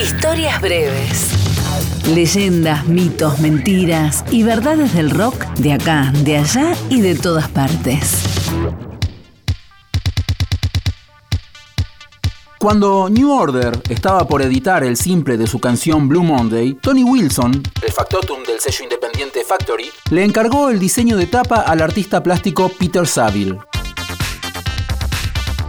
Historias breves. Leyendas, mitos, mentiras y verdades del rock de acá, de allá y de todas partes. Cuando New Order estaba por editar el simple de su canción Blue Monday, Tony Wilson, el factotum del sello independiente Factory, le encargó el diseño de tapa al artista plástico Peter Saville.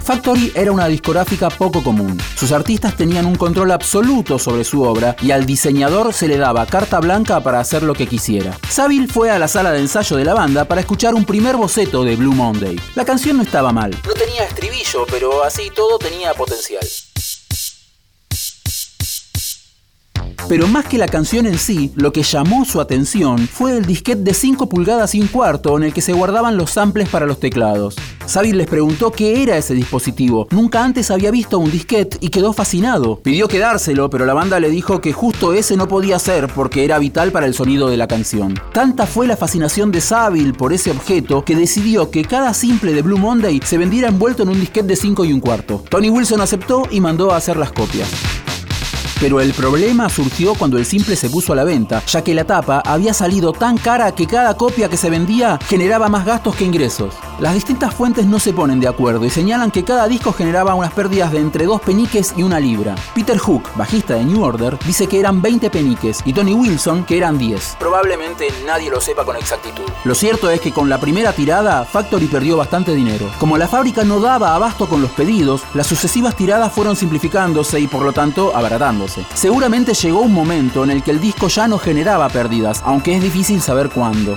Factory era una discográfica poco común. Sus artistas tenían un control absoluto sobre su obra y al diseñador se le daba carta blanca para hacer lo que quisiera. Saville fue a la sala de ensayo de la banda para escuchar un primer boceto de Blue Monday. La canción no estaba mal. No tenía estribillo, pero así todo tenía potencial. Pero más que la canción en sí, lo que llamó su atención fue el disquete de 5 pulgadas y un cuarto en el que se guardaban los samples para los teclados. Saville les preguntó qué era ese dispositivo. Nunca antes había visto un disquete y quedó fascinado. Pidió quedárselo, pero la banda le dijo que justo ese no podía ser porque era vital para el sonido de la canción. Tanta fue la fascinación de Saville por ese objeto que decidió que cada simple de Blue Monday se vendiera envuelto en un disquete de 5 y un cuarto. Tony Wilson aceptó y mandó a hacer las copias. Pero el problema surgió cuando el simple se puso a la venta, ya que la tapa había salido tan cara que cada copia que se vendía generaba más gastos que ingresos. Las distintas fuentes no se ponen de acuerdo y señalan que cada disco generaba unas pérdidas de entre dos peniques y una libra. Peter Hook, bajista de New Order, dice que eran 20 peniques y Tony Wilson que eran 10. Probablemente nadie lo sepa con exactitud. Lo cierto es que con la primera tirada, Factory perdió bastante dinero. Como la fábrica no daba abasto con los pedidos, las sucesivas tiradas fueron simplificándose y por lo tanto abaratándose. Seguramente llegó un momento en el que el disco ya no generaba pérdidas, aunque es difícil saber cuándo.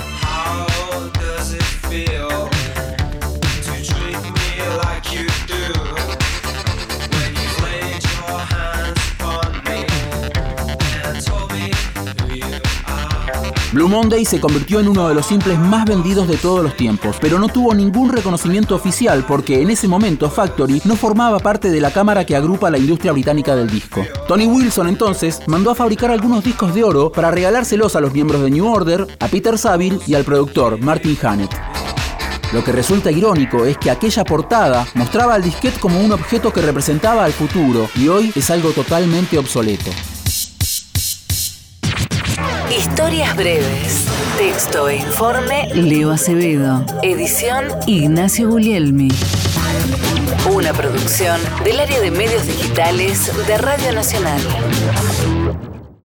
Blue Monday se convirtió en uno de los simples más vendidos de todos los tiempos, pero no tuvo ningún reconocimiento oficial porque en ese momento Factory no formaba parte de la cámara que agrupa la industria británica del disco. Tony Wilson entonces mandó a fabricar algunos discos de oro para regalárselos a los miembros de New Order, a Peter Saville y al productor Martin Hannett. Lo que resulta irónico es que aquella portada mostraba al disquete como un objeto que representaba al futuro y hoy es algo totalmente obsoleto. Historias breves. Texto e informe Leo Acevedo. Edición Ignacio Guglielmi. Una producción del área de medios digitales de Radio Nacional.